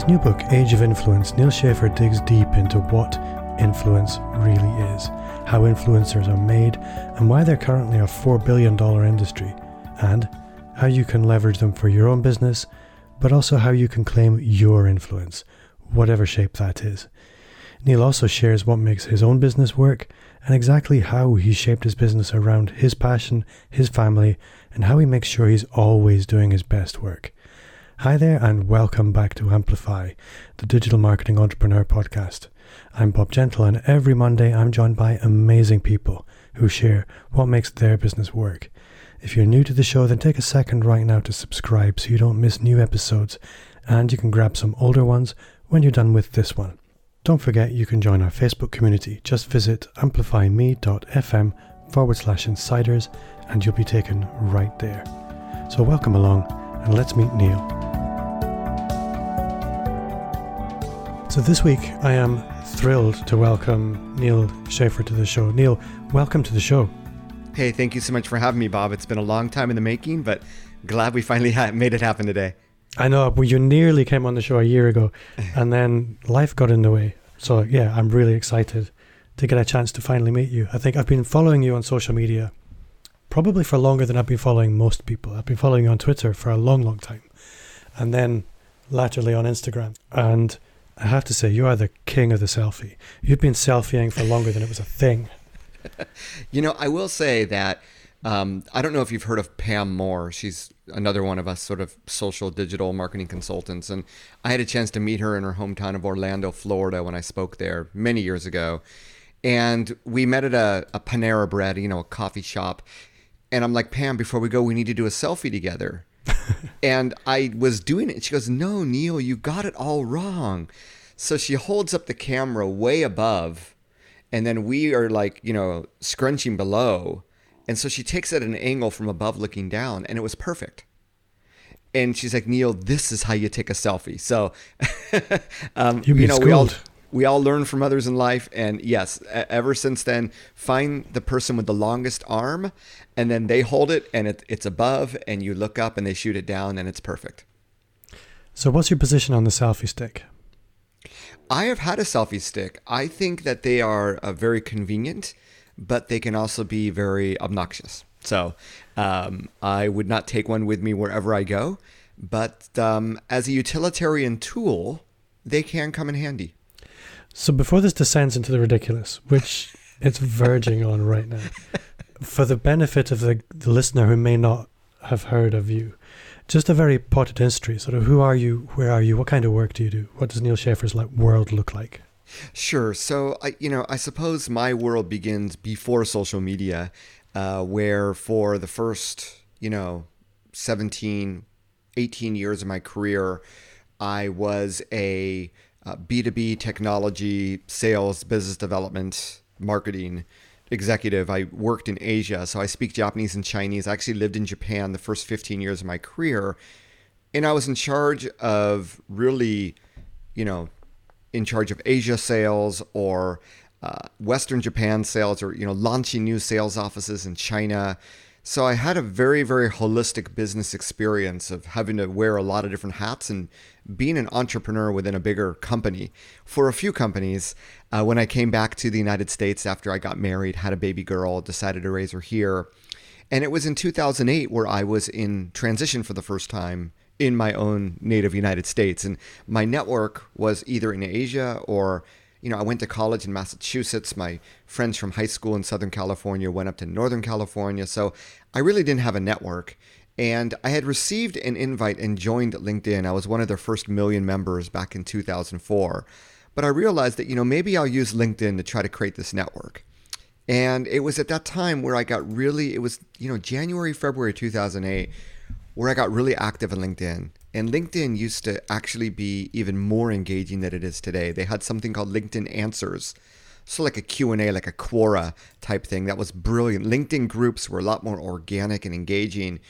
his new book, Age of Influence, Neal Schaffer digs deep into what influence really is, how influencers are made, and why they're currently a $4 billion industry, and how you can leverage them for your own business, but also how you can claim your influence, whatever shape that is. Neal also shares what makes his own business work and exactly how he shaped his business around his passion, his family, and how he makes sure he's always doing his best work. Hi there, and welcome back to Amplify, the digital marketing entrepreneur podcast. I'm Bob Gentle, and every Monday I'm joined by amazing people who share what makes their business work. If you're new to the show, then take a second right now to subscribe so you don't miss new episodes, and you can grab some older ones when you're done with this one. Don't forget you can join our Facebook community. Just visit amplifyme.fm forward slash insiders and you'll be taken right there. So, welcome along and let's meet Neal. So, this week I am thrilled to welcome Neal Schaffer to the show. Neal, welcome to the show. Hey, thank you so much for having me, Bob. It's been a long time in the making, but glad we finally made it happen today. I know, but you nearly came on the show a year ago, and then life got in the way. So yeah, I'm really excited to get a chance to finally meet you. I think I've been following you on social media probably for longer than I've been following most people. I've been following you on Twitter for a long, long time, and then latterly on Instagram. And I have to say, you are the king of the selfie. You've been selfieing for longer than it was a thing. you know, I will say that um, I don't know if you've heard of Pam Moore. She's another one of us sort of social digital marketing consultants. And I had a chance to meet her in her hometown of Orlando, Florida, when I spoke there many years ago. And we met at a, a Panera Bread, you know, a coffee shop. And I'm like, Pam, before we go, we need to do a selfie together. And I was doing it. And She goes, No, Neal, you got it all wrong. So she holds up the camera way above. And then we are like, you know, scrunching below and so she takes it at an angle from above looking down, and it was perfect. And she's like, Neal, this is how you take a selfie. So, um, you know, we all we all learn from others in life, and yes, ever since then, find the person with the longest arm, and then they hold it, and it, it's above, and you look up, and they shoot it down, and it's perfect. So, what's your position on the selfie stick? I have had a selfie stick. I think that they are uh, very convenient but they can also be very obnoxious. So um, I would not take one with me wherever I go, but um, as a utilitarian tool, they can come in handy. So before this descends into the ridiculous, which it's verging on right now, for the benefit of the, the listener who may not have heard of you, just a very potted history. Sort of who are you? Where are you? What kind of work do you do? What does Neal Schaffer's like world look like? Sure. So I, you know, I suppose my world begins before social media, uh, where for the first, you know, 17, 18 years of my career, I was a uh, B2B technology, sales, business development, marketing executive. I worked in Asia, so I speak Japanese and Chinese. I actually lived in Japan the first 15 years of my career, and I was in charge of really, you know, in charge of Asia sales or uh, Western Japan sales or you know launching new sales offices in China. So I had a very very holistic business experience of having to wear a lot of different hats and being an entrepreneur within a bigger company. For a few companies, uh, when I came back to the United States after I got married, had a baby girl, decided to raise her here. And it was in 2008 where I was in transition for the first time in my own native United States. And my network was either in Asia or, you know, I went to college in Massachusetts. My friends from high school in Southern California went up to Northern California. So I really didn't have a network. And I had received an invite and joined LinkedIn. I was one of their first million members back in 2004. But I realized that, you know, maybe I'll use LinkedIn to try to create this network. And it was at that time where I got really, it was, you know, January, February 2008 where I got really active in LinkedIn. And LinkedIn used to actually be even more engaging than it is today. They had something called LinkedIn Answers. So like a Q&A, like a Quora type thing. That was brilliant. LinkedIn groups were a lot more organic and engaging.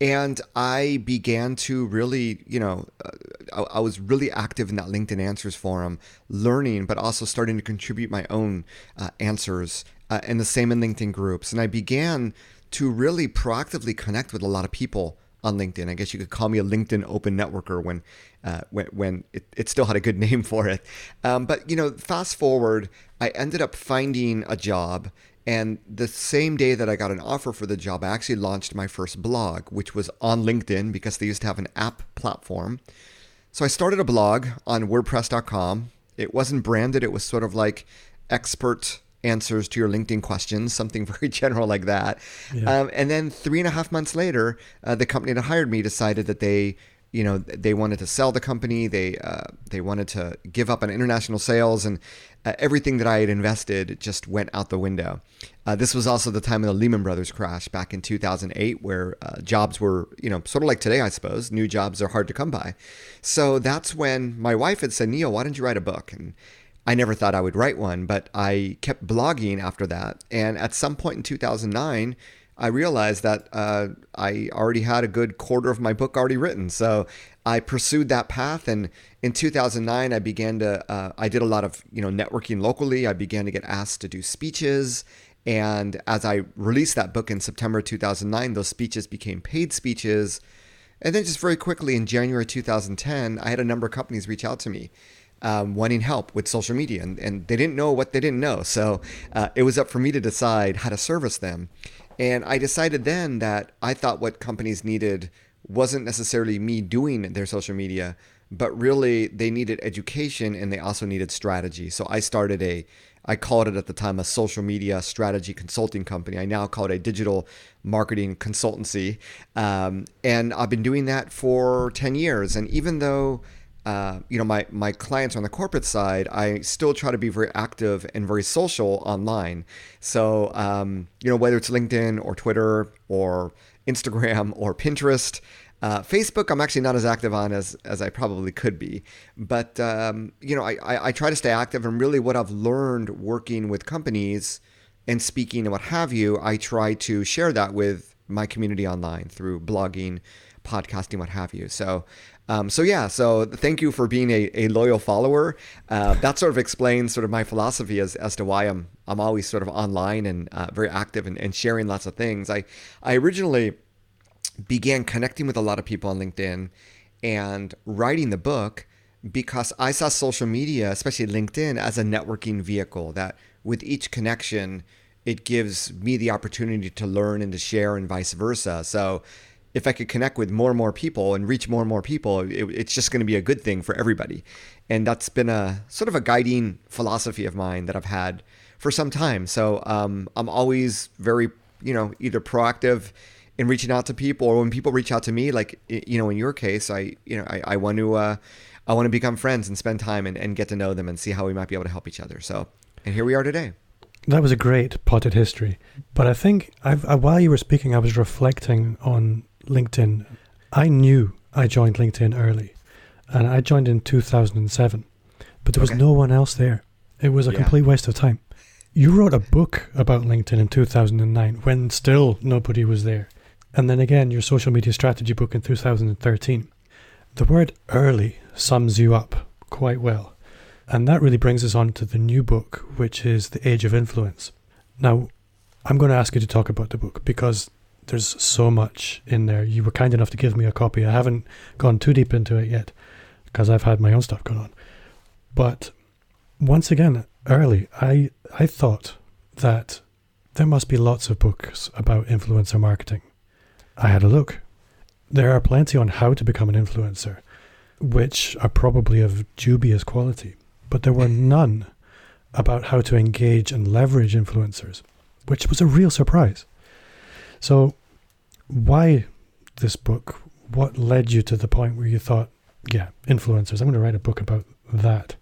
And I began to really, you know, uh, I, I, was really active in that LinkedIn Answers forum, learning, but also starting to contribute my own uh, answers, uh, and the same in LinkedIn groups. And I began to really proactively connect with a lot of people on LinkedIn. I guess you could call me a LinkedIn open networker when uh, when, when it, it, still had a good name for it. Um, but you know, fast forward, I ended up finding a job. And the same day that I got an offer for the job, I actually launched my first blog, which was on LinkedIn because they used to have an app platform. So I started a blog on WordPress.com. It wasn't branded, it was sort of like expert answers to your LinkedIn questions, something very general like that. Yeah. Um, and then three and a half months later, uh, the company that hired me decided that they, you know, they wanted to sell the company. They uh, they wanted to give up on international sales, and uh, everything that I had invested just went out the window. Uh, this was also the time of the Lehman Brothers crash back in 2008, where uh, jobs were, you know, sort of like today, I suppose. New jobs are hard to come by. So that's when my wife had said, Neal, why don't you write a book? And I never thought I would write one, but I kept blogging after that. And at some point in 2009, I realized that uh, I already had a good quarter of my book already written. So I pursued that path. And in 2009, I began to, uh, I did a lot of, you know, networking locally. I began to get asked to do speeches. And as I released that book in September 2009, those speeches became paid speeches. And then just very quickly in January 2010, I had a number of companies reach out to me um, wanting help with social media, and, and they didn't know what they didn't know. So uh, it was up for me to decide how to service them. And I decided then that I thought what companies needed wasn't necessarily me doing their social media, but really they needed education and they also needed strategy. So I started a, I called it at the time a social media strategy consulting company. I now call it a digital marketing consultancy. Um, and I've been doing that for 10 years. And even though uh, you know, my, my clients are on the corporate side, I still try to be very active and very social online. So, um, you know, whether it's LinkedIn or Twitter or Instagram or Pinterest, uh, Facebook, I'm actually not as active on as, as I probably could be. But, um, you know, I, I, I, try to stay active. And really, what I've learned working with companies and speaking and what have you, I try to share that with my community online through blogging, podcasting, what have you. So, um, so yeah, so thank you for being a, a loyal follower. Uh, that sort of explains sort of my philosophy as, as to why I'm I'm always sort of online and uh, very active and, and sharing lots of things. I I originally began connecting with a lot of people on LinkedIn and writing the book because I saw social media, especially LinkedIn, as a networking vehicle that with each connection, it gives me the opportunity to learn and to share and vice versa. So if I could connect with more and more people and reach more and more people, it, it's just going to be a good thing for everybody. And that's been a sort of a guiding philosophy of mine that I've had for some time. So um, I'm always very, you know, either proactive in reaching out to people or when people reach out to me, like, you know, in your case, I, you know, I, I want to, uh, I want to become friends and spend time and, and get to know them and see how we might be able to help each other. So, and here we are today. That was a great potted history. But I think I've, uh, while you were speaking, I was reflecting on LinkedIn. I knew I joined LinkedIn early, and I joined in 2007, but there was okay. no one else there. It was a yeah. complete waste of time. You wrote a book about LinkedIn in 2009 when still nobody was there. And then again, your social media strategy book in 2013. The word early sums you up quite well. And that really brings us on to the new book, which is The Age of Influence. Now, I'm going to ask you to talk about the book because there's so much in there. You were kind enough to give me a copy. I haven't gone too deep into it yet because I've had my own stuff going on. But once again, early, I I thought that there must be lots of books about influencer marketing. I had a look. There are plenty on how to become an influencer, which are probably of dubious quality, but there were none about how to engage and leverage influencers, which was a real surprise. So, why this book? What led you to the point where you thought, yeah, influencers, I'm going to write a book about that?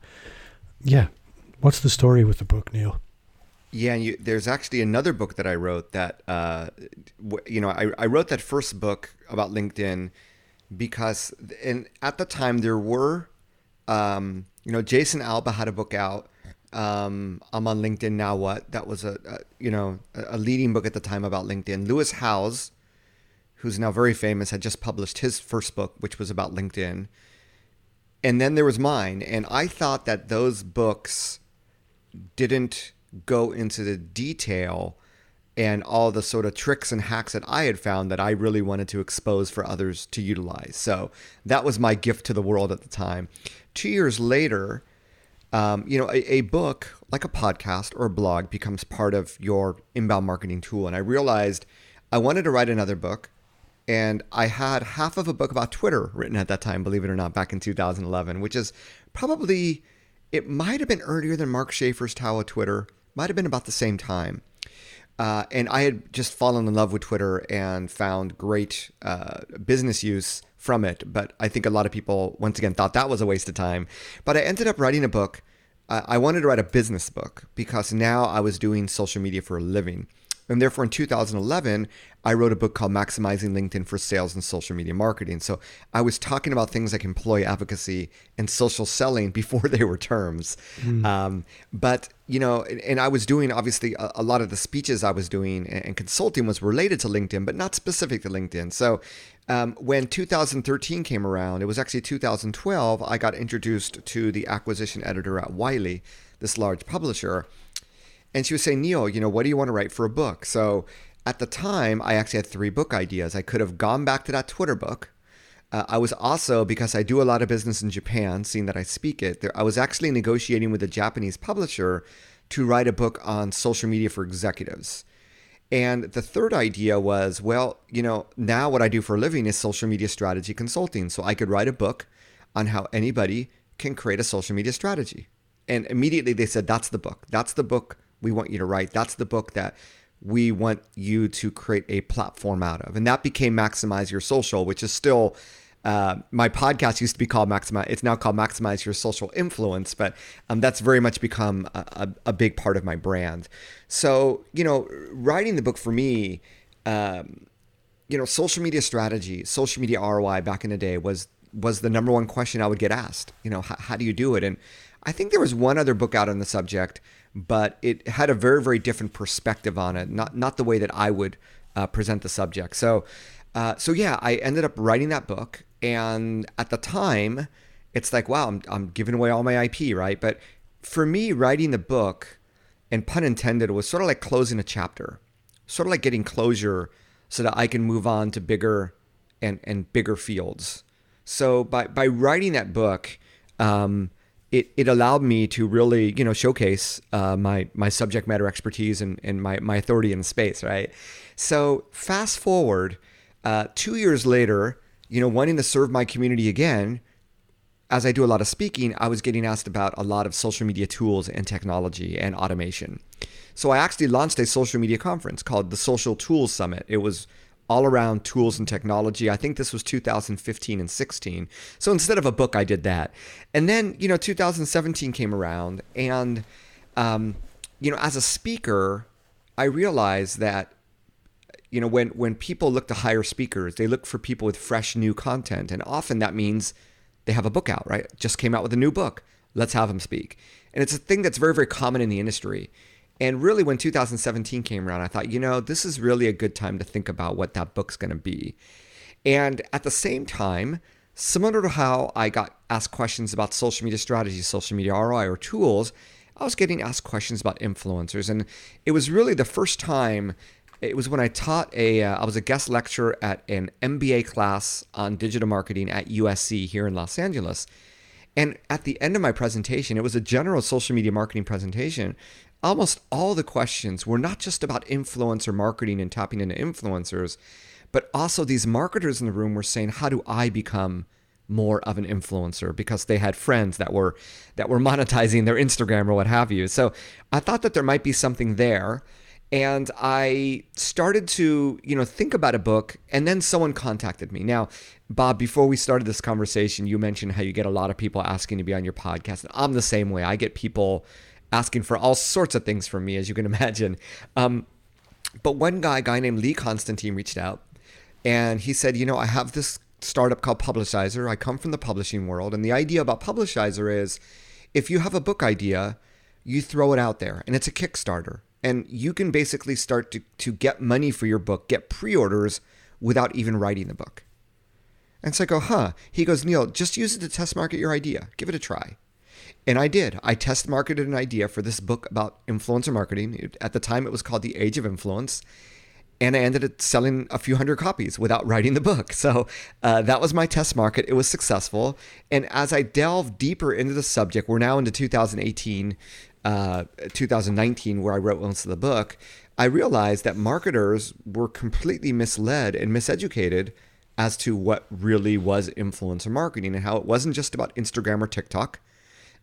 Yeah. What's the story with the book, Neal? Yeah, and you, there's actually another book that I wrote that, uh, you know, I, I wrote that first book about LinkedIn because, and at the time there were, um, you know, Jason Alba had a book out um, I'm on LinkedIn now. What that was a, a, you know a leading book at the time about LinkedIn. Lewis Howes, who's now very famous, had just published his first book, which was about LinkedIn. And then there was mine, and I thought that those books didn't go into the detail and all the sort of tricks and hacks that I had found that I really wanted to expose for others to utilize. So that was my gift to the world at the time. Two years later, um, you know, a, a, book like a podcast or a blog becomes part of your inbound marketing tool. And I realized I wanted to write another book. And I had half of a book about Twitter written at that time, believe it or not, back in 2011, which is probably, it might have been earlier than Mark Schaefer's Tao of Twitter, might have been about the same time. Uh, and I had just fallen in love with Twitter and found great uh, business use from it. But I think a lot of people, once again, thought that was a waste of time. But I ended up writing a book. I wanted to write a business book because now I was doing social media for a living. And therefore, in 2011, I wrote a book called Maximizing LinkedIn for Sales and Social Media Marketing. So I was talking about things like employee advocacy and social selling before they were terms. Mm. Um, but, you know, and I was doing obviously a, a, lot of the speeches I was doing and consulting was related to LinkedIn, but not specific to LinkedIn. So um, when 2013 came around, it was actually 2012, I got introduced to the acquisition editor at Wiley, this large publisher. And she was saying, Neal, you know, what do you want to write for a book? So at the time, I actually had three book ideas. I could have gone back to that Twitter book. Uh, I was also, because I do a lot of business in Japan, seeing that I speak it, there, I was actually negotiating with a Japanese publisher to write a book on social media for executives. And the third idea was, well, you know, now what I do for a living is social media strategy consulting. So I could write a book on how anybody can create a social media strategy. And immediately they said, that's the book. That's the book we want you to write. That's the book that we want you to create a platform out of. And that became Maximize Your Social, which is still uh, my podcast used to be called Maximize. It's now called Maximize Your Social Influence, but um, that's very much become a, a, a, big part of my brand. So, you know, writing the book for me, um, you know, social media strategy, social media ROI back in the day was was the number one question I would get asked. You know, how, how do you do it? And I think there was one other book out on the subject but it had a very very different perspective on it not not the way that i would uh, present the subject. So uh, so yeah i ended up writing that book and at the time it's like wow I'm, I'm giving away all my ip right? But for me writing the book and pun intended was sort of like closing a chapter sort of like getting closure so that i can move on to bigger and and bigger fields. So by by writing that book um, it, it allowed me to really you know showcase uh, my my subject matter expertise and, and my, my authority in the space right? So fast forward uh, two years later you know wanting to serve my community again as i do a lot of speaking i was getting asked about a lot of social media tools and technology and automation. So i actually launched a social media conference called the social tools summit. It was all around tools and technology. I think this was 2015 and 16. So instead of a book, I did that. And then, you know, 2017 came around, and, um, you know, as a speaker, I realized that, you know, when, when people look to hire speakers, they look for people with fresh new content. And often that means they have a book out, right? Just came out with a new book. Let's have them speak. And it's a thing that's very, very common in the industry. And really, when 2017 came around, I thought, you know, this is really a good time to think about what that book's going to be. And at the same time, similar to how I got asked questions about social media strategies, social media ROI, or tools, I was getting asked questions about influencers. And it was really the first time. It was when I taught a. Uh, I was a guest lecturer at an MBA class on digital marketing at USC here in Los Angeles. And at the end of my presentation, it was a general social media marketing presentation almost all the questions were not just about influencer marketing and tapping into influencers, but also these marketers in the room were saying, how do I become more of an influencer because they had friends that were that were monetizing their Instagram or what have you. So I thought that there might be something there and I started to, you know, think about a book and then someone contacted me. Now, Bob, before we started this conversation, you mentioned how you get a lot of people asking to be on your podcast. I'm the same way. I get people asking for all sorts of things from me, as you can imagine. Um, but one guy, guy named Lee Constantine, reached out and he said, You know, I have this startup called Publishizer. I come from the publishing world. And the idea about Publishizer is if you have a book idea, you throw it out there and it's a Kickstarter. And you can basically start to, to get money for your book, get pre orders without even writing the book. And so I go, huh. He goes, Neal, just use it to test market your idea. Give it a try. And I did. I test marketed an idea for this book about influencer marketing. At the time, it was called The Age of Influence. And I ended up selling a few hundred copies without writing the book. So uh, that was my test market. It was successful. And as I delve deeper into the subject, we're now into 2018, uh, 2019, where I wrote most of the book. I realized that marketers were completely misled and miseducated as to what really was influencer marketing and how it wasn't just about Instagram or TikTok.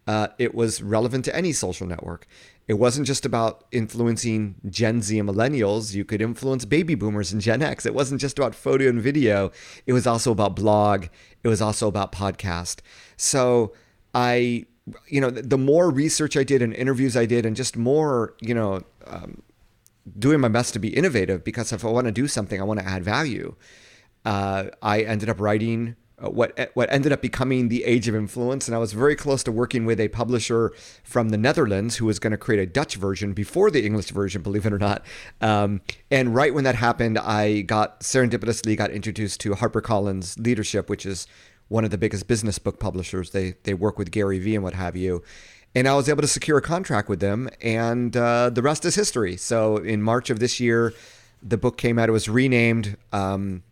Uh, it was relevant to any social network. It wasn't just about influencing Gen Z and millennials. You could influence baby boomers and Gen X. It wasn't just about photo and video. It was also about blog. It was also about podcast. So I, you know, the more research I did and interviews I did, and just more, you know, um, doing my best to be innovative because if I want to do something, I want to add value. Uh, I ended up writing uh, what what ended up becoming the Age of Influence, and I was very close to working with a publisher from the Netherlands who was going to create a Dutch version before the English version, believe it or not. Um, and right when that happened, I got serendipitously got introduced to HarperCollins Leadership, which is one of the biggest business book publishers. They they work with Gary Vee and what have you. And I was able to secure a contract with them, and uh, the rest is history. So in March of this year, the book came out. It was renamed. Um,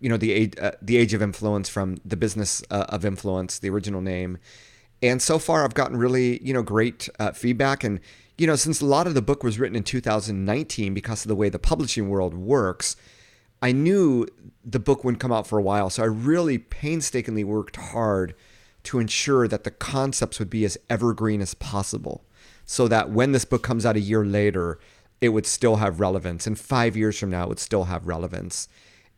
you know the age, uh, the age of influence from the business uh, of influence, the original name. And so far, I've gotten really you know great uh, feedback. And you know, since a lot of the book was written in 2019 because of the way the publishing world works, I knew the book wouldn't come out for a while. So I really painstakingly worked hard to ensure that the concepts would be as evergreen as possible, so that when this book comes out a year later, it would still have relevance, and five years from now, it would still have relevance.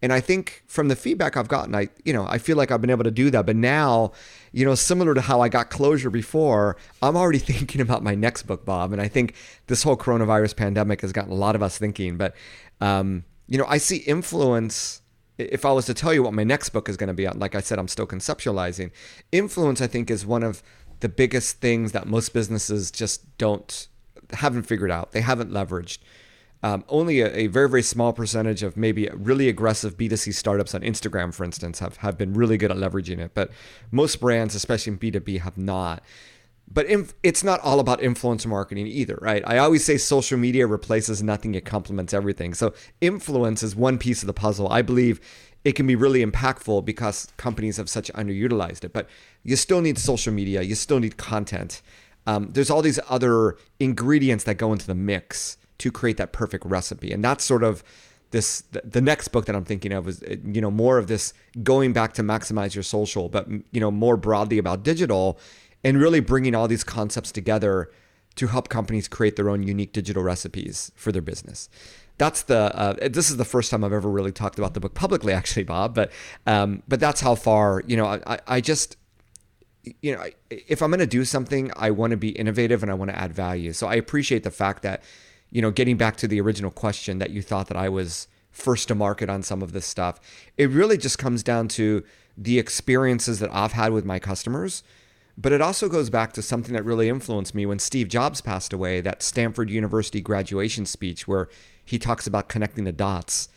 And I think from the feedback I've gotten, I you know I feel like I've been able to do that. But now, you know, similar to how I got closure before, I'm already thinking about my next book, Bob. And I think this whole coronavirus pandemic has gotten a lot of us thinking. But um, you know, I see influence. If I was to tell you what my next book is going to be on, like I said, I'm still conceptualizing. Influence, I think, is one of the biggest things that most businesses just don't haven't figured out. They haven't leveraged. Um, only a, a, very, very small percentage of maybe really aggressive B2C startups on Instagram, for instance, have, have been really good at leveraging it. But most brands, especially in B2B, have not. But inf- it's not all about influencer marketing either, right? I always say social media replaces nothing, it complements everything. So influence is one piece of the puzzle. I believe it can be really impactful because companies have such underutilized it. But you still need social media, you still need content. Um, there's all these other ingredients that go into the mix to create that perfect recipe. And that's sort of this the next book that I'm thinking of is you know more of this going back to maximize your social, but you know more broadly about digital and really bringing all these concepts together to help companies create their own unique digital recipes for their business. That's the uh, this is the first time I've ever really talked about the book publicly, actually, Bob. But um, but that's how far you know I, I just you know if I'm going to do something, I want to be innovative and I want to add value. So I appreciate the fact that you know, getting back to the original question that you thought that I was first to market on some of this stuff, it really just comes down to the experiences that I've had with my customers. But it also goes back to something that really influenced me when Steve Jobs passed away, that Stanford University graduation speech where he talks about connecting the dots.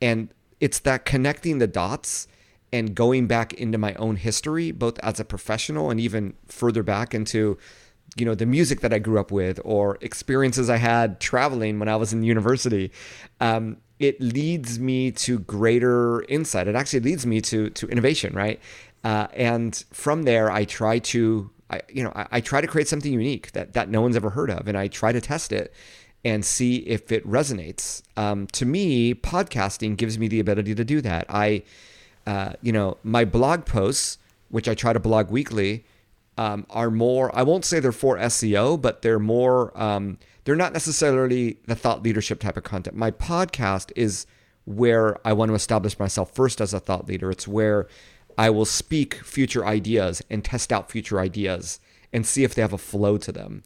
And it's that connecting the dots and going back into my own history, both as a professional and even further back into you know the music that I grew up with or experiences I had traveling when I was in university. Um, it leads me to greater insight. It actually leads me to to innovation, right? Uh, and from there, I try to, I, you know, I, I, try to create something unique that that no one's ever heard of, and I try to test it and see if it resonates. Um, to me, podcasting gives me the ability to do that. I, uh, you know, my blog posts, which I try to blog weekly, um, are more, I won't say they're for SEO, but they're more, um, they're not necessarily the thought leadership type of content. My podcast is where I want to establish myself first as a thought leader. It's where I will speak future ideas and test out future ideas and see if they have a flow to them.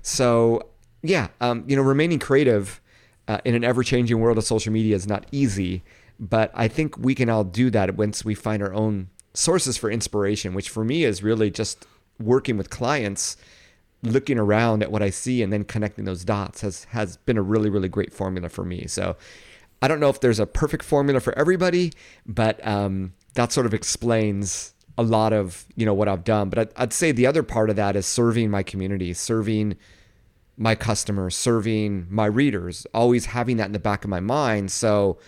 So, yeah, um, you know, remaining creative uh, in an ever changing world of social media is not easy, but I think we can all do that once we find our own sources for inspiration, which for me is really just working with clients, looking around at what I see and then connecting those dots has has been a really really great formula for me. So I don't know if there's a perfect formula for everybody, but um, that sort of explains a lot of you know what I've done. But I'd, I'd say the other part of that is serving my community, serving my customers, serving my readers, always having that in the back of my mind. So,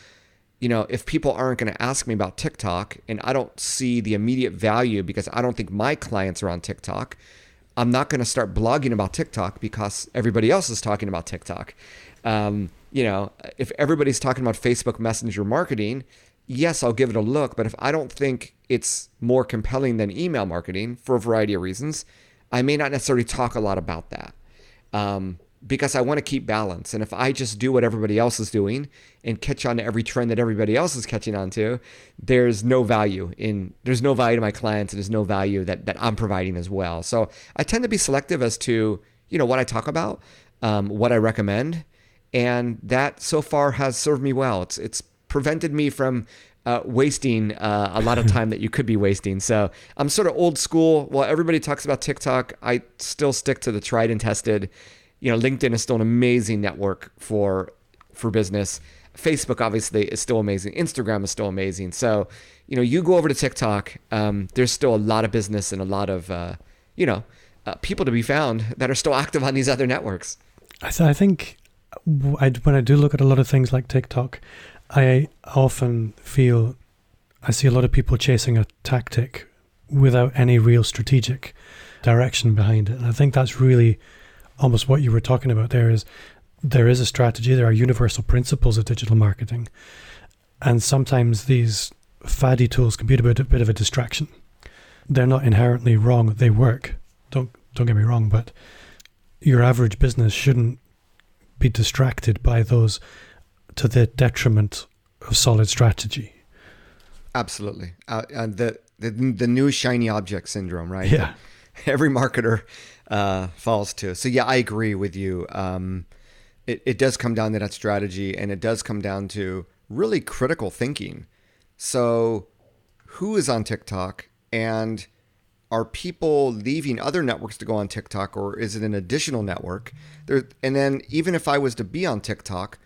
you know, if people aren't going to ask me about TikTok and I don't see the immediate value because I don't think my clients are on TikTok, I'm not going to start blogging about TikTok because everybody else is talking about TikTok. Um, you know, if everybody's talking about Facebook Messenger marketing, yes, I'll give it a look. But if I don't think it's more compelling than email marketing for a variety of reasons, I may not necessarily talk a lot about that. Um, because I want to keep balance. And if I just do what everybody else is doing and catch on to every trend that everybody else is catching on to, there's no value in there's no value to my clients and there's no value that that I'm providing as well. So I tend to be selective as to you know what I talk about, um, what I recommend, and that so far has served me well. It's it's prevented me from uh, wasting uh, a lot of time that you could be wasting. So I'm sort of old school. While everybody talks about TikTok, I still stick to the tried and tested. You know, LinkedIn is still an amazing network for for business. Facebook obviously is still amazing. Instagram is still amazing. So, you know, you go over to TikTok. Um, there's still a lot of business and a lot of, uh, you know, uh, people to be found that are still active on these other networks. I, th- I think I, when I do look at a lot of things like TikTok, I often feel I see a lot of people chasing a tactic without any real strategic direction behind it. And I think that's really almost what you were talking about there is there is a strategy, there are universal principles of digital marketing. And sometimes these faddy tools can be a bit, a bit of a distraction. They're not inherently wrong, they work. Don't don't get me wrong, but your average business shouldn't be distracted by those to the detriment of solid strategy. Absolutely, uh, and the, the the new shiny object syndrome, right? Yeah, every marketer uh, falls to. So yeah, I agree with you. Um, it it does come down to that strategy, and it does come down to really critical thinking. So, who is on TikTok, and are people leaving other networks to go on TikTok, or is it an additional network? There, and then even if I was to be on TikTok,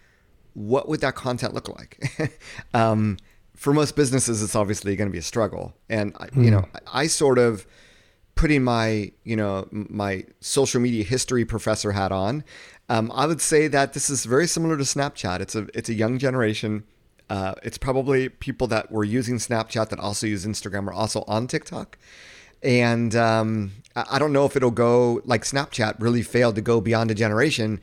what would that content look like? um, for most businesses, it's obviously going to be a struggle. And mm. you know, hmm. I sort of putting my you know my social media history professor hat on. Um, I would say that this is very similar to Snapchat. It's a it's a young generation. Uh, it's probably people that were using Snapchat that also use Instagram are also on TikTok. And um, I don't know if it'll go like Snapchat really failed to go beyond a generation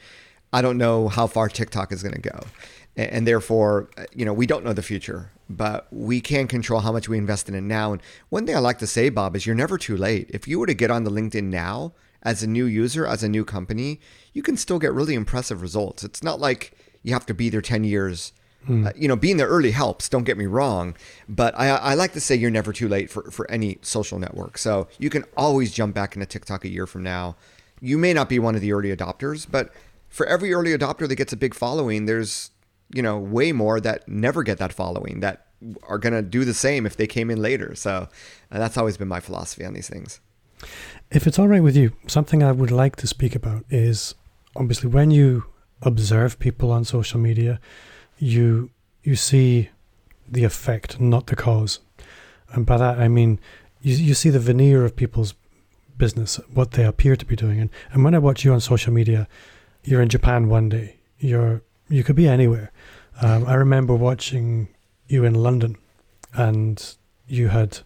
I don't know how far TikTok is going to go. And, therefore, you know, we don't know the future, but we can control how much we invest in it now. And one thing I like to say, Bob, is you're never too late. If you were to get on the LinkedIn now as a new user, as a new company, you can still get really impressive results. It's not like you have to be there 10 years. Hmm. Uh, you know, being there early helps. Don't get me wrong, but I, I like to say you're never too late for, for any social network. So you can always jump back into TikTok a year from now. You may not be one of the early adopters, but for every early adopter that gets a big following, there's you know way more that never get that following that are going to do the same if they came in later. So uh, that's always been my philosophy on these things. If it's all right with you, something I would like to speak about is obviously when you observe people on social media, you you see the effect, not the cause. And by that I mean you you see the veneer of people's business, what they appear to be doing. And and when I watch you on social media, you're in Japan one day. You're you could be anywhere. Um, I remember watching you in London, and you had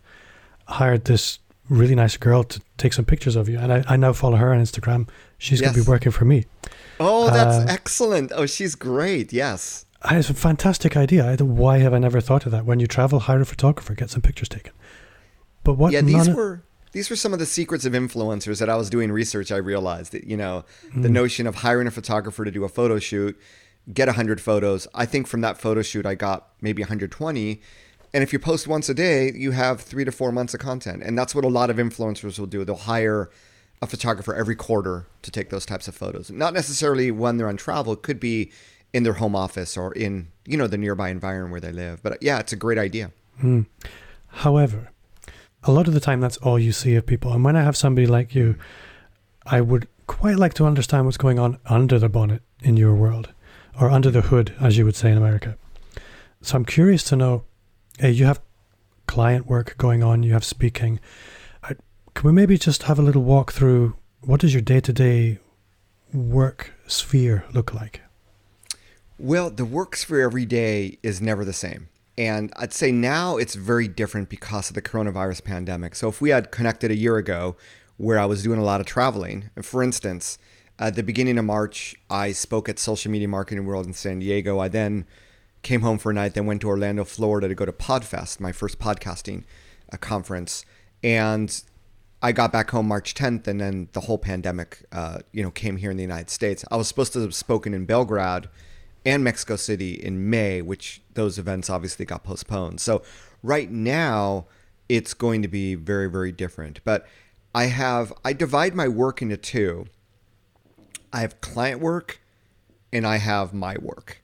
hired this really nice girl to take some pictures of you, and I, I now follow her on Instagram. She's yes. going to be working for me. Oh, that's uh, excellent! Oh, she's great. Yes, it's a fantastic idea. why have I never thought of that? When you travel, hire a photographer, get some pictures taken. But what? Yeah, these were these were some of the secrets of influencers that I was doing research. I realized that, you know, mm. the notion of hiring a photographer to do a photo shoot, get 100 photos. I think from that photo shoot, I got maybe 120. And if you post once a day, you have three to four months of content. And that's what a lot of influencers will do. They'll hire a photographer every quarter to take those types of photos. Not necessarily when they're on travel, it could be in their home office or in, you know, the nearby environment where they live. But yeah, it's a great idea. Mm. However, a lot of the time that's all you see of people. And when I have somebody like you, I would quite like to understand what's going on under the bonnet in your world, or under the hood, as you would say in America. So I'm curious to know. Hey, you have client work going on, you have speaking. Can we maybe just have a little walk through what does your day to day work sphere look like? Well, the work sphere every day is never the same. And I'd say now it's very different because of the coronavirus pandemic. So if we had connected a year ago where I was doing a lot of traveling, for instance, at the beginning of March, I spoke at Social Media Marketing World in San Diego. I then came home for a night, then went to Orlando, Florida to go to PodFest, my first podcasting uh, conference. And I got back home March 10th, and then the whole pandemic, uh, you know, came here in the United States. I was supposed to have spoken in Belgrade and Mexico City in May, which those events obviously got postponed. So right now, it's going to be very, very different. But I have I divide my work into two. I have client work and I have my work.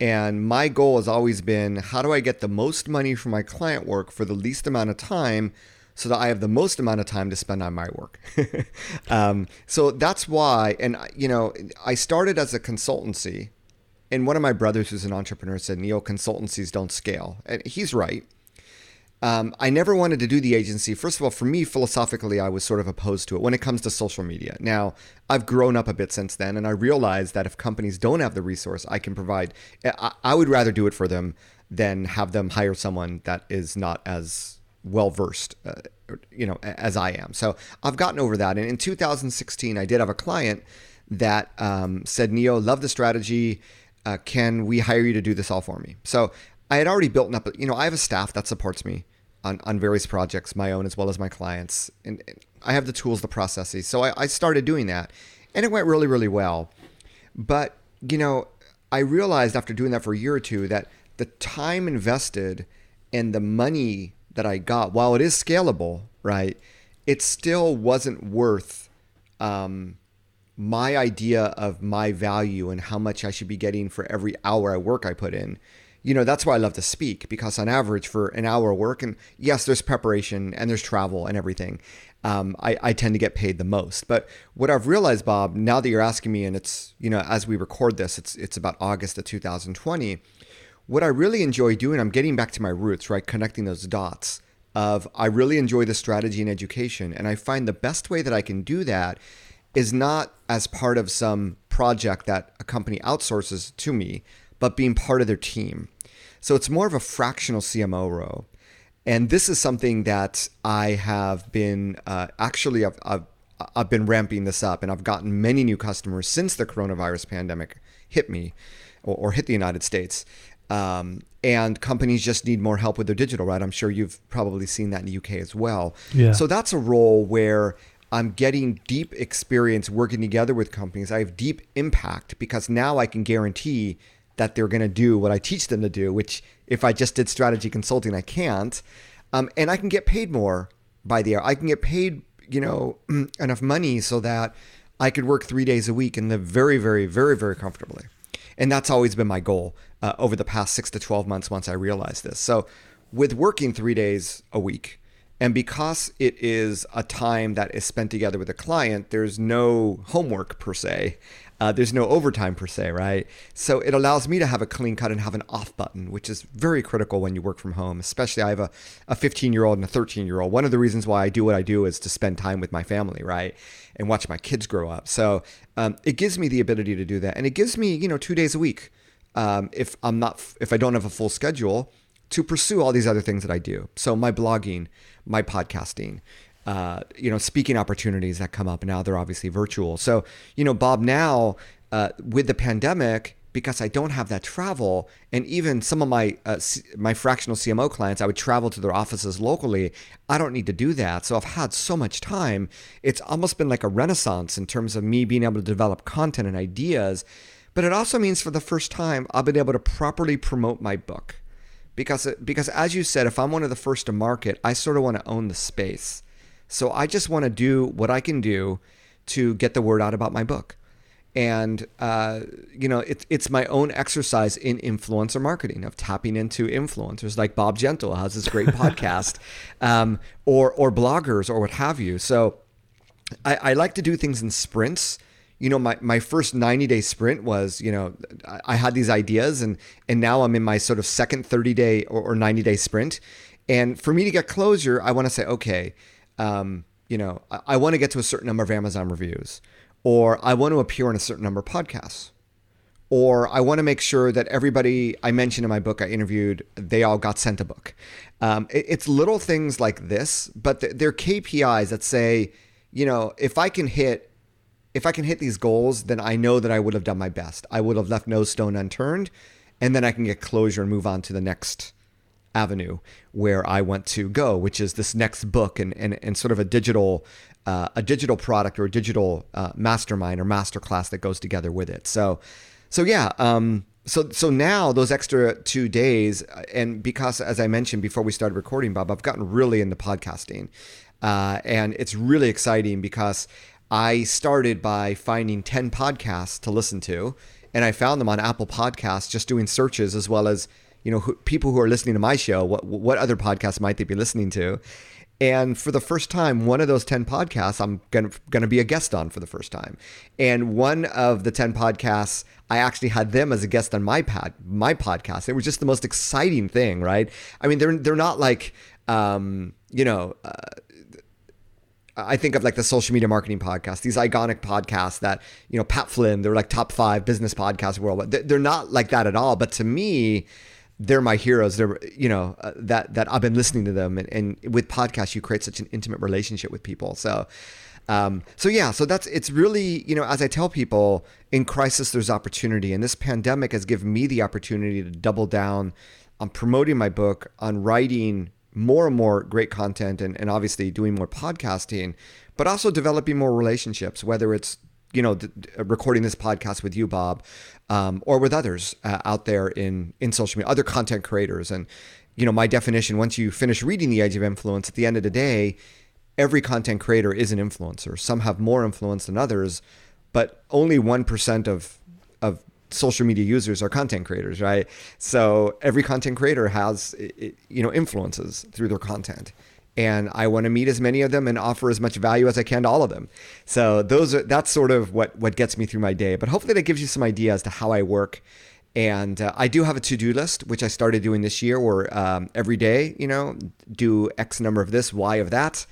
And my goal has always been how do I get the most money for my client work for the least amount of time so that I have the most amount of time to spend on my work. um, so that's why, and you know, I started as a consultancy, and one of my brothers who's an entrepreneur said, Neal, consultancies don't scale. And he's right. Um, I never wanted to do the agency. First of all, for me, philosophically, I was sort of opposed to it when it comes to social media. Now, I've grown up a bit since then, and I realized that if companies don't have the resource, I can provide. I, I would rather do it for them than have them hire someone that is not as well versed, uh, you know, as I am. So I've gotten over that. And in 2016, I did have a client that um, said, "Neo, love the strategy. Uh, can we hire you to do this all for me?" So I had already built up, you know, I have a staff that supports me on, on various projects, my own as well as my clients. And I have the tools, the processes. So I, I started doing that and it went really, really well. But, you know, I realized after doing that for a year or two that the time invested and the money that I got, while it is scalable, right, it still wasn't worth um, my idea of my value and how much I should be getting for every hour of work I put in you know that's why I love to speak because on average for an hour of work and yes there's preparation and there's travel and everything um, I, I tend to get paid the most but what I've realized Bob now that you're asking me and it's you know as we record this it's it's about August of 2020 what I really enjoy doing I'm getting back to my roots right connecting those dots of I really enjoy the strategy and education and I find the best way that I can do that is not as part of some project that a company outsources to me but being part of their team. So it's more of a fractional CMO role. And this is something that I have been uh, actually, I've, I've, I've been ramping this up and I've gotten many new customers since the coronavirus pandemic hit me or, or hit the United States. Um, and companies just need more help with their digital, right? I'm sure you've probably seen that in the UK as well. Yeah. So that's a role where I'm getting deep experience working together with companies. I have deep impact because now I can guarantee that they're going to do what I teach them to do, which if I just did strategy consulting, I can't. Um, and I can get paid more by the hour. I can get paid, you know, enough money so that I could work three days a week and live very, very, very, very comfortably. And that's always been my goal uh, over the past six to 12 months once I realized this. So, with working three days a week, and because it is a time that is spent together with a client, there's no homework per se. Uh, there's no overtime per se, right? So it allows me to have a clean cut and have an off button, which is very critical when you work from home. Especially, I have a, a 15 year old and a 13 year old. One of the reasons why I do what I do is to spend time with my family, right? And watch my kids grow up. So um, it gives me the ability to do that. And it gives me, you know, two days a week. Um, if I'm not, if I don't have a full schedule, to pursue all these other things that I do. So my blogging, my podcasting, uh, you know, speaking opportunities that come up. Now they're obviously virtual. So, you know, Bob, now uh, with the pandemic, because I don't have that travel, and even some of my uh, C- my fractional CMO clients, I would travel to their offices locally. I don't need to do that, so I've had so much time. It's almost been like a renaissance in terms of me being able to develop content and ideas. But it also means for the first time, I've been able to properly promote my book, because because as you said, if I'm one of the first to market, I sort of want to own the space. So I just want to do what I can do to get the word out about my book. And, uh, you know, it, it's my own exercise in influencer marketing of tapping into influencers like Bob Gentle has this great podcast um, or, or bloggers or what have you. So I, I like to do things in sprints you know, my, my first 90 day sprint was, you know, I had these ideas and, and now I'm in my sort of second 30 day or, or 90 day sprint And for me to get closure, I want to say, okay, um, you know, I, I want to get to a certain number of Amazon reviews, or I want to appear on a certain number of podcasts, or I want to make sure that everybody I mentioned in my book I interviewed, they all got sent a book. Um, it, it's little things like this, but they're KPIs that say, you know, if I can hit, if I can hit these goals, then I know that I would have done my best. I would have left no stone unturned, and then I can get closure and move on to the next avenue where I want to go, which is this next book and and, and sort of a digital uh, a digital product or a digital uh, mastermind or masterclass that goes together with it. So so yeah. Um, so so now those extra two days, uh, and because as I mentioned before we started recording, Bob, I've gotten really into podcasting, uh, and it's really exciting because I started by finding ten podcasts to listen to, and I found them on Apple Podcasts just doing searches as well as you know who, people who are listening to my show. What what other podcasts might they be listening to? And for the first time, one of those 10 podcasts, I'm going to be a guest on for the first time. And one of the 10 podcasts, I actually had them as a guest on my pad, my podcast. It was just the most exciting thing, right? I mean, they're, they're not like, um, you know, uh, I think of like the social media marketing podcast, these iconic podcasts that, you know, Pat Flynn, they're like top five business podcasts world. They're not like that at all. But to me, they're my heroes. They're you know uh, that that I've been listening to them, and, and, with podcasts you create such an intimate relationship with people. So, um, so yeah, so that's it's really you know as I tell people in crisis there's opportunity, and this pandemic has given me the opportunity to double down on promoting my book, on writing more and more great content, and, and obviously doing more podcasting, but also developing more relationships, whether it's you know, recording this podcast with you, Bob, um, or with others uh, out there in in social media, other content creators. And you know, my definition: once you finish reading The Age of Influence, at the end of the day, every content creator is an influencer. Some have more influence than others, but only one percent of of social media users are content creators, right? So every content creator has you know influences through their content and I want to meet as many of them and offer as much value as I can to all of them. So those are that's sort of what what gets me through my day. But hopefully that gives you some idea as to how I work. And uh, I do have a to-do list, which I started doing this year, where um, every day, you know, do X number of this, Y of that.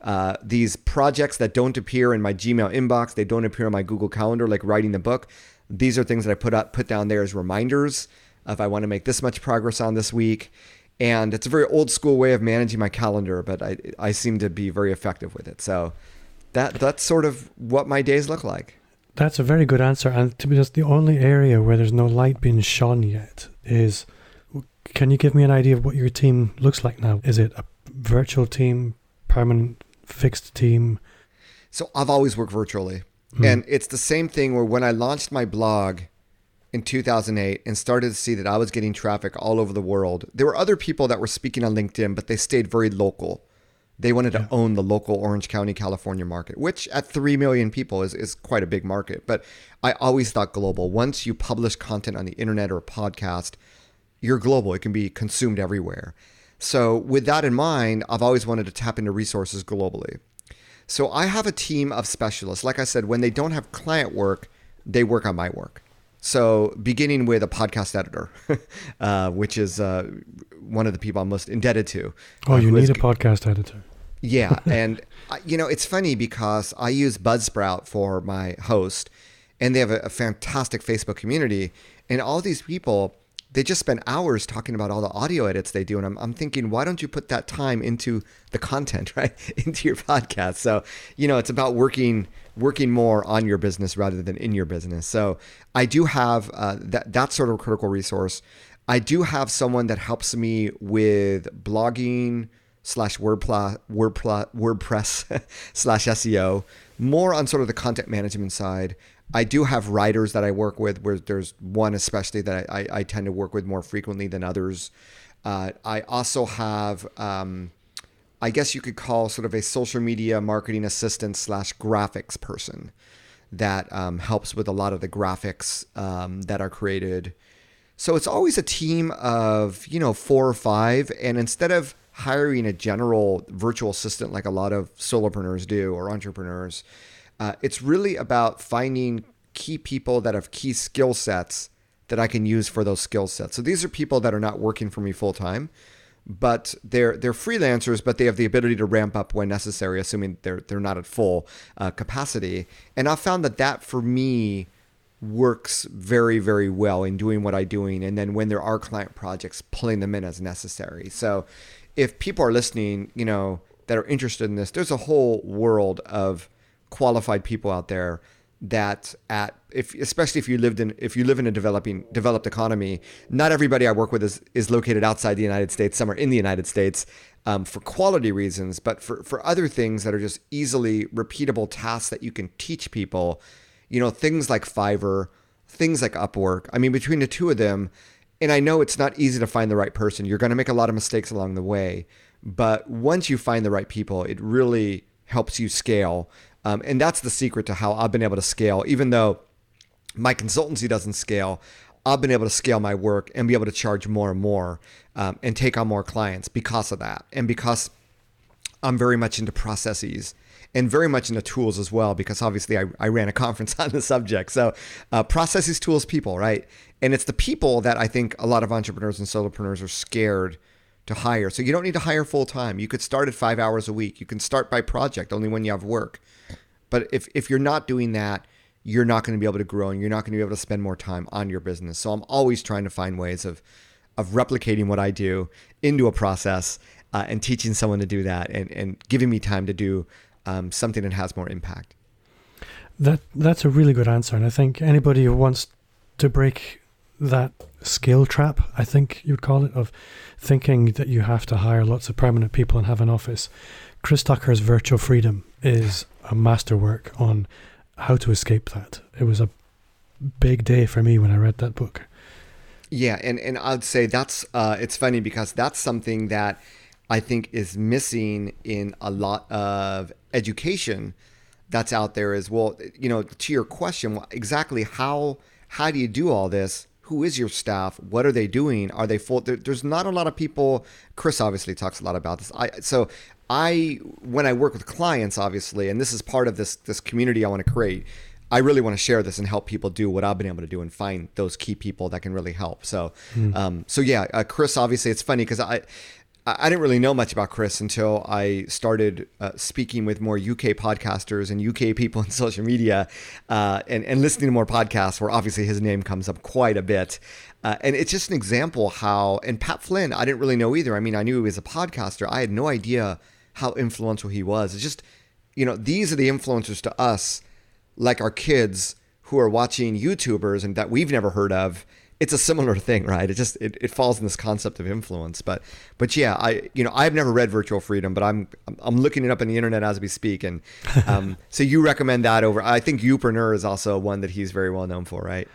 Uh, these projects that don't appear in my Gmail inbox, they don't appear on my Google Calendar, like writing the book. These are things that I put up, put down there as reminders if I want to make this much progress on this week and it's a very old school way of managing my calendar, but I I seem to be very effective with it. So that that's sort of what my days look like. That's a very good answer. And to be honest, the only area where there's no light being shone yet is. Can you give me an idea of what your team looks like now? Is it a virtual team, permanent, fixed team? So I've always worked virtually, hmm. and it's the same thing where when I launched my blog in 2008 and started to see that I was getting traffic all over the world. There were other people that were speaking on LinkedIn, but they stayed very local. They wanted yeah. to own the local Orange County, California market, which at 3 million people is, is quite a big market. But I always thought global. Once you publish content on the internet or a podcast, you're global. It can be consumed everywhere. So, with that in mind, I've always wanted to tap into resources globally. So, I have a team of specialists. Like I said, when they don't have client work, they work on my work. So, beginning with a podcast editor, uh, which is uh, one of the people I'm most indebted to. Oh, uh, you need is, a podcast editor. Yeah, and you know it's funny because I use Buzzsprout for my host, and they have a, a fantastic Facebook community, and all these people they just spend hours talking about all the audio edits they do. And I'm, I'm thinking, why don't you put that time into the content, right? into your podcast. So, you know, it's about working, working more on your business rather than in your business. So I do have uh, that, that sort of critical resource. I do have someone that helps me with blogging slash WordPress, slash SEO, more on sort of the content management side. I do have writers that I work with, where there's one especially that I, I, I tend to work with more frequently than others. Uh, I also have, um, I guess you could call sort of a social media marketing assistant slash graphics person that um, helps with a lot of the graphics um, that are created. So it's always a team of, you know, four or five. And instead of hiring a general virtual assistant like a lot of solopreneurs do or entrepreneurs, uh, it's really about finding key people that have key skill sets that I can use for those skill sets. So these are people that are not working for me full time, but they're they're freelancers, but they have the ability to ramp up when necessary, assuming they're they're not at full uh, capacity. And I found that that for me works very very well in doing what I'm doing, and then when there are client projects, pulling them in as necessary. So if people are listening, you know that are interested in this, there's a whole world of qualified people out there that at if especially if you lived in if you live in a developing developed economy not everybody i work with is is located outside the united states. Some are in the united states um, for quality reasons but for for other things that are just easily repeatable tasks that you can teach people you know things like fiverr things like upwork. I mean between the two of them and i know it's not easy to find the right person. You're going to make a lot of mistakes along the way but once you find the right people it really helps you scale um, and that's the secret to how I've been able to scale, even though my consultancy doesn't scale. I've been able to scale my work and be able to charge more and more um, and take on more clients because of that. And because I'm very much into processes and very much into tools as well, because obviously I, I ran a conference on the subject. So, uh, processes, tools, people, right? And it's the people that I think a lot of entrepreneurs and solopreneurs are scared to hire. So, you don't need to hire full time. You could start at five hours a week. You can start by project only when you have work. But if, if you're not doing that, you're not going to be able to grow and you're not going to be able to spend more time on your business. So I'm always trying to find ways of of replicating what I do into a process uh, and teaching someone to do that and, and giving me time to do um, something that has more impact. That that's a really good answer, and I think anybody who wants to break that skill trap, I think you'd call it, of thinking that you have to hire lots of permanent people and have an office. Chris Ducker's Virtual Freedom is a masterwork on how to escape that. It was a big day for me when I read that book. Yeah, and and I'd say that's uh, it's funny because that's something that I think is missing in a lot of education that's out there. Is well, you know, to your question, exactly how how do you do all this? Who is your staff? What are they doing? Are they full? There, there's not a lot of people. Chris obviously talks a lot about this. I so I when I work with clients, obviously, and this is part of this this community I want to create. I really want to share this and help people do what I've been able to do and find those key people that can really help. So, mm. um, so yeah, uh, Chris. Obviously, it's funny because I I didn't really know much about Chris until I started uh, speaking with more UK podcasters and UK people in social media, uh, and and listening to more podcasts where obviously his name comes up quite a bit. Uh, and it's just an example how. And Pat Flynn, I didn't really know either. I mean, I knew he was a podcaster. I had no idea how influential he was. It's just, you know, these are the influencers to us, like our kids who are watching YouTubers and that we've never heard of. It's a similar thing, right? It just it, it falls in this concept of influence. But but yeah, I you know I've never read Virtual Freedom, but I'm I'm looking it up on the internet as we speak, and um, so you recommend that over. I think Youpreneur is also one that he's very well known for, right?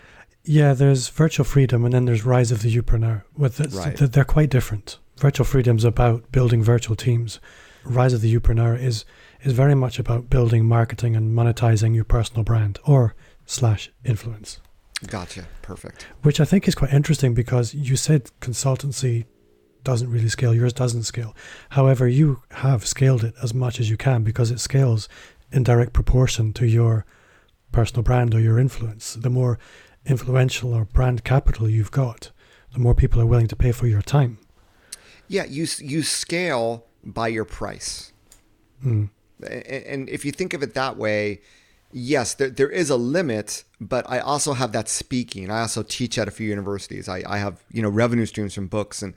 Yeah, there's Virtual Freedom, and then there's Rise of the Youpreneur. With it, right. they're quite different. Virtual Freedom's about building virtual teams, Rise of the Youpreneur is is very much about building, marketing, and monetizing your personal brand or slash influence. Gotcha. Perfect. Which I think is quite interesting because you said consultancy doesn't really scale. Yours doesn't scale. However, you have scaled it as much as you can because it scales in direct proportion to your personal brand or your influence. The more influential or brand capital you've got, the more people are willing to pay for your time. Yeah, you you scale by your price. Mm. And if you think of it that way, yes, there, there is a limit, but I also have that speaking. I also teach at a few universities. I, I have, you know, revenue streams from books and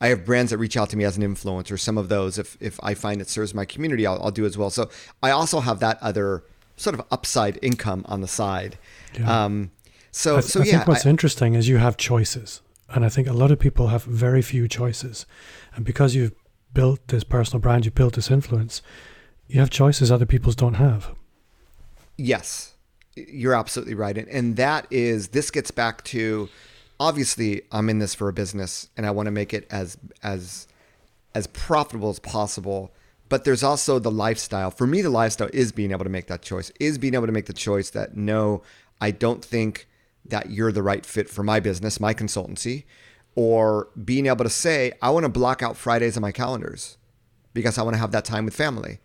I have brands that reach out to me as an influencer. Some of those, if, if I find it serves my community, I'll, I'll do as well. So I also have that other sort of upside income on the side. Yeah. Um, so, I, so I yeah. think what's I, interesting is you have choices. And I think a lot of people have very few choices. And because you've built this personal brand, you've built this influence, you have choices other people's don't have. Yes, you're absolutely right. And, and that is, this gets back to obviously I'm in this for a business and I want to make it as, as, as profitable as possible. But there's also the lifestyle. For me, the lifestyle is being able to make that choice, is being able to make the choice that no, I don't think that you're the right fit for my business, my consultancy or being able to say, I want to block out Fridays on my calendars because I want to have that time with family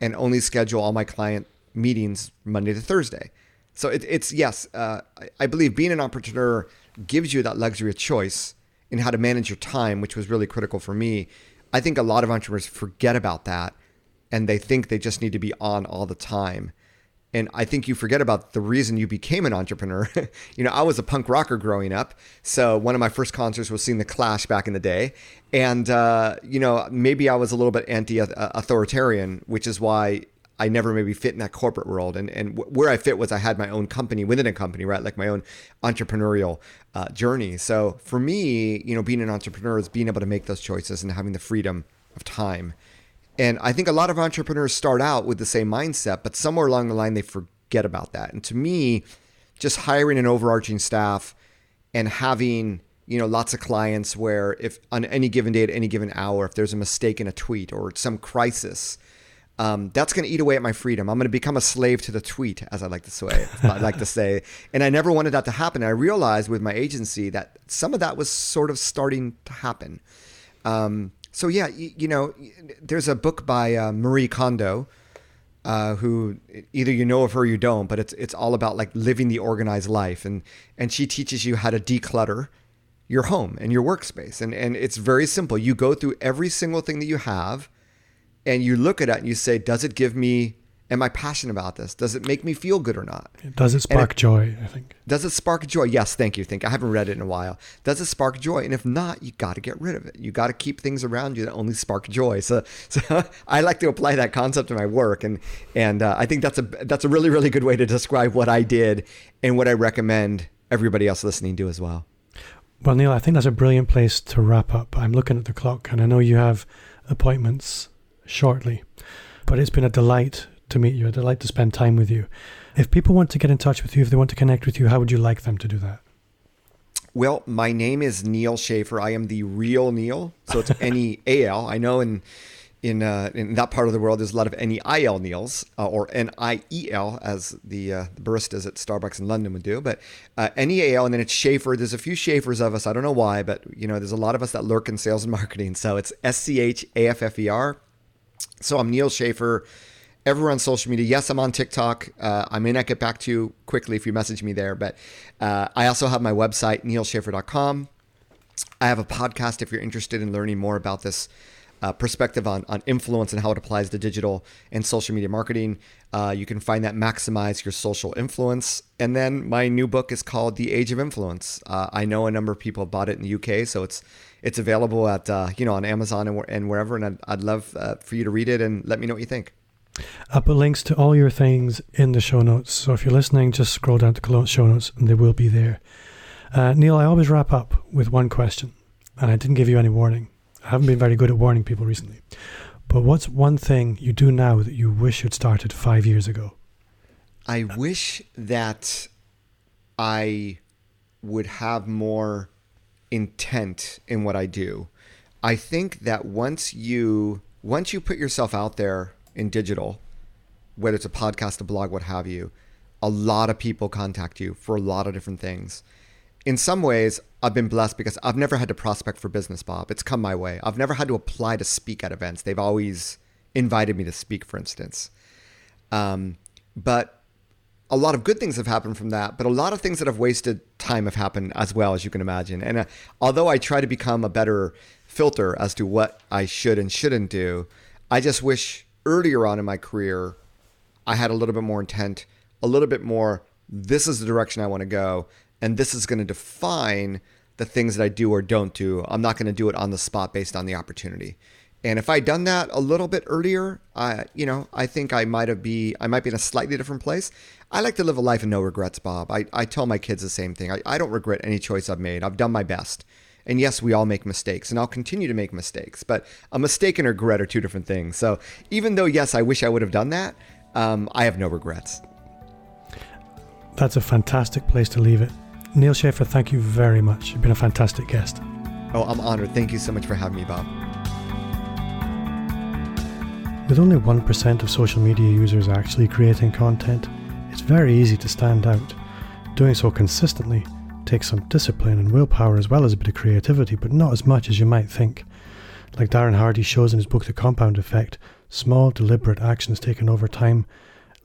and only schedule all my client meetings Monday to Thursday. So it, it's, yes, uh, I, believe being an entrepreneur gives you that luxury of choice in how to manage your time, which was really critical for me. I think a lot of entrepreneurs forget about that and they think they just need to be on all the time. And I think you forget about the reason you became an entrepreneur. you know, I was a punk rocker growing up. So one of my first concerts was seeing The Clash back in the day. And, uh, you know, maybe I was a little bit anti authoritarian, which is why I never maybe fit in that corporate world. And, and where I fit was I had my own company within a company, right? Like my own entrepreneurial uh, journey. So for me, you know, being an entrepreneur is being able to make those choices and having the freedom of time. And I think a lot of entrepreneurs start out with the same mindset, but somewhere along the line, they forget about that. And to me, just hiring an overarching staff and having you know lots of clients where if on any given day at any given hour if there's a mistake in a tweet or some crisis um, that's going to eat away at my freedom. I'm going to become a slave to the tweet, as I like to say. I like to say, and I never wanted that to happen. I realized with my agency that some of that was sort of starting to happen. Um, so yeah, you, you, know, there's a book by uh, Marie Kondo, uh, who either you know of her or you don't, but it's it's all about like living the organized life, and and she teaches you how to declutter your home and your workspace, and and it's very simple. You go through every single thing that you have and you look at it and you say, does it give me, am I passionate about this? Does it make me feel good or not? Does it spark it, joy? I think. Does it spark joy? Yes, thank you. Think I haven't read it in a while. Does it spark joy? And if not, you got to get rid of it. You got to keep things around you that only spark joy. So, so I like to apply that concept to my work, and and uh, I think that's a that's a really really good way to describe what I did and what I recommend everybody else listening do as well. Well, Neal, I think that's a brilliant place to wrap up. I'm looking at the clock, and I know you have appointments shortly. But it's been a delight to meet you, a delight to spend time with you. If people want to get in touch with you, if they want to connect with you, how would you like them to do that? Well, my name is Neal Schaffer. I am the real Neal. So it's N E A L. I know in in uh, in that part of the world, there's a lot of N E I L Neils uh, or N I E L as the, uh, the baristas at Starbucks in London would do. But uh, N E A L, and then it's Schaffer. There's a few Schaffers of us. I don't know why, but you know, there's a lot of us that lurk in sales and marketing. So it's S C H A F F E R. So I'm Neal Schaffer. Everywhere on social media. Yes, I'm on TikTok. Uh, I may not get back to you quickly if you message me there, but uh, I also have my website, nealschaffer.com. I have a podcast if you're interested in learning more about this uh, perspective on, on influence and how it applies to digital and social media marketing. Uh, you can find that Maximize Your Social Influence. And then my new book is called The Age of Influence. Uh, I know a number of people bought it in the UK, so it's it's available at uh, you know on Amazon and, and wherever. And I'd, I'd love uh, for you to read it and let me know what you think. I'll put links to all your things in the show notes. So if you're listening, just scroll down to the show notes and they will be there. Uh, Neal, I always wrap up with one question, and I didn't give you any warning. I haven't been very good at warning people recently. But what's one thing you do now that you wish you'd started five years ago? I wish that I would have more intent in what I do. I think that once you once you put yourself out there in digital, whether it's a podcast, a blog, what have you, a lot of people contact you for a lot of different things. In some ways, I've been blessed because I've never had to prospect for business, Bob. It's come my way. I've never had to apply to speak at events. They've always invited me to speak, for instance. Um, but a lot of good things have happened from that, but a lot of things that have wasted time have happened as well, as you can imagine. And uh, although I try to become a better filter as to what I should and shouldn't do, I just wish earlier on in my career I had a little bit more intent, a little bit more, this is the direction I want to go, and this is going to define the things that I do or don't do. I'm not going to do it on the spot based on the opportunity. And if I'd done that a little bit earlier, I, you know, I think I might have be, I might be in a slightly different place. I like to live a life of no regrets, Bob. I, I tell my kids the same thing. I, I don't regret any choice I've made. I've done my best. And yes, we all make mistakes, and I'll continue to make mistakes. But a mistake and a regret are two different things. So even though, yes, I wish I would have done that, um, I have no regrets. That's a fantastic place to leave it. Neal Schaffer, thank you very much. You've been a fantastic guest. Oh, I'm honored. Thank you so much for having me, Bob. With only 1% of social media users actually creating content, it's very easy to stand out. Doing so consistently takes some discipline and willpower as well as a bit of creativity, but not as much as you might think. Like Darren Hardy shows in his book The Compound Effect, small, deliberate actions taken over time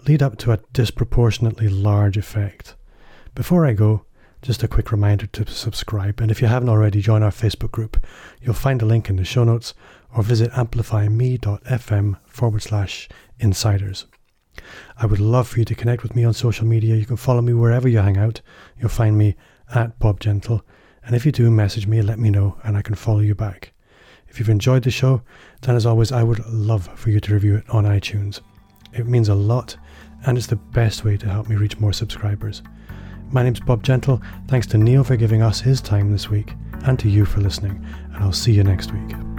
lead up to a disproportionately large effect. Before I go, just a quick reminder to subscribe. And if you haven't already, join our Facebook group. You'll find a link in the show notes or visit amplifyme.fm forward slash insiders. I would love for you to connect with me on social media. You can follow me wherever you hang out. You'll find me at Bob Gentle. And if you do, message me, let me know, and I can follow you back. If you've enjoyed the show, then as always, I would love for you to review it on iTunes. It means a lot, and it's the best way to help me reach more subscribers. My name's Bob Gentle. Thanks to Neal for giving us his time this week, and to you for listening, and I'll see you next week.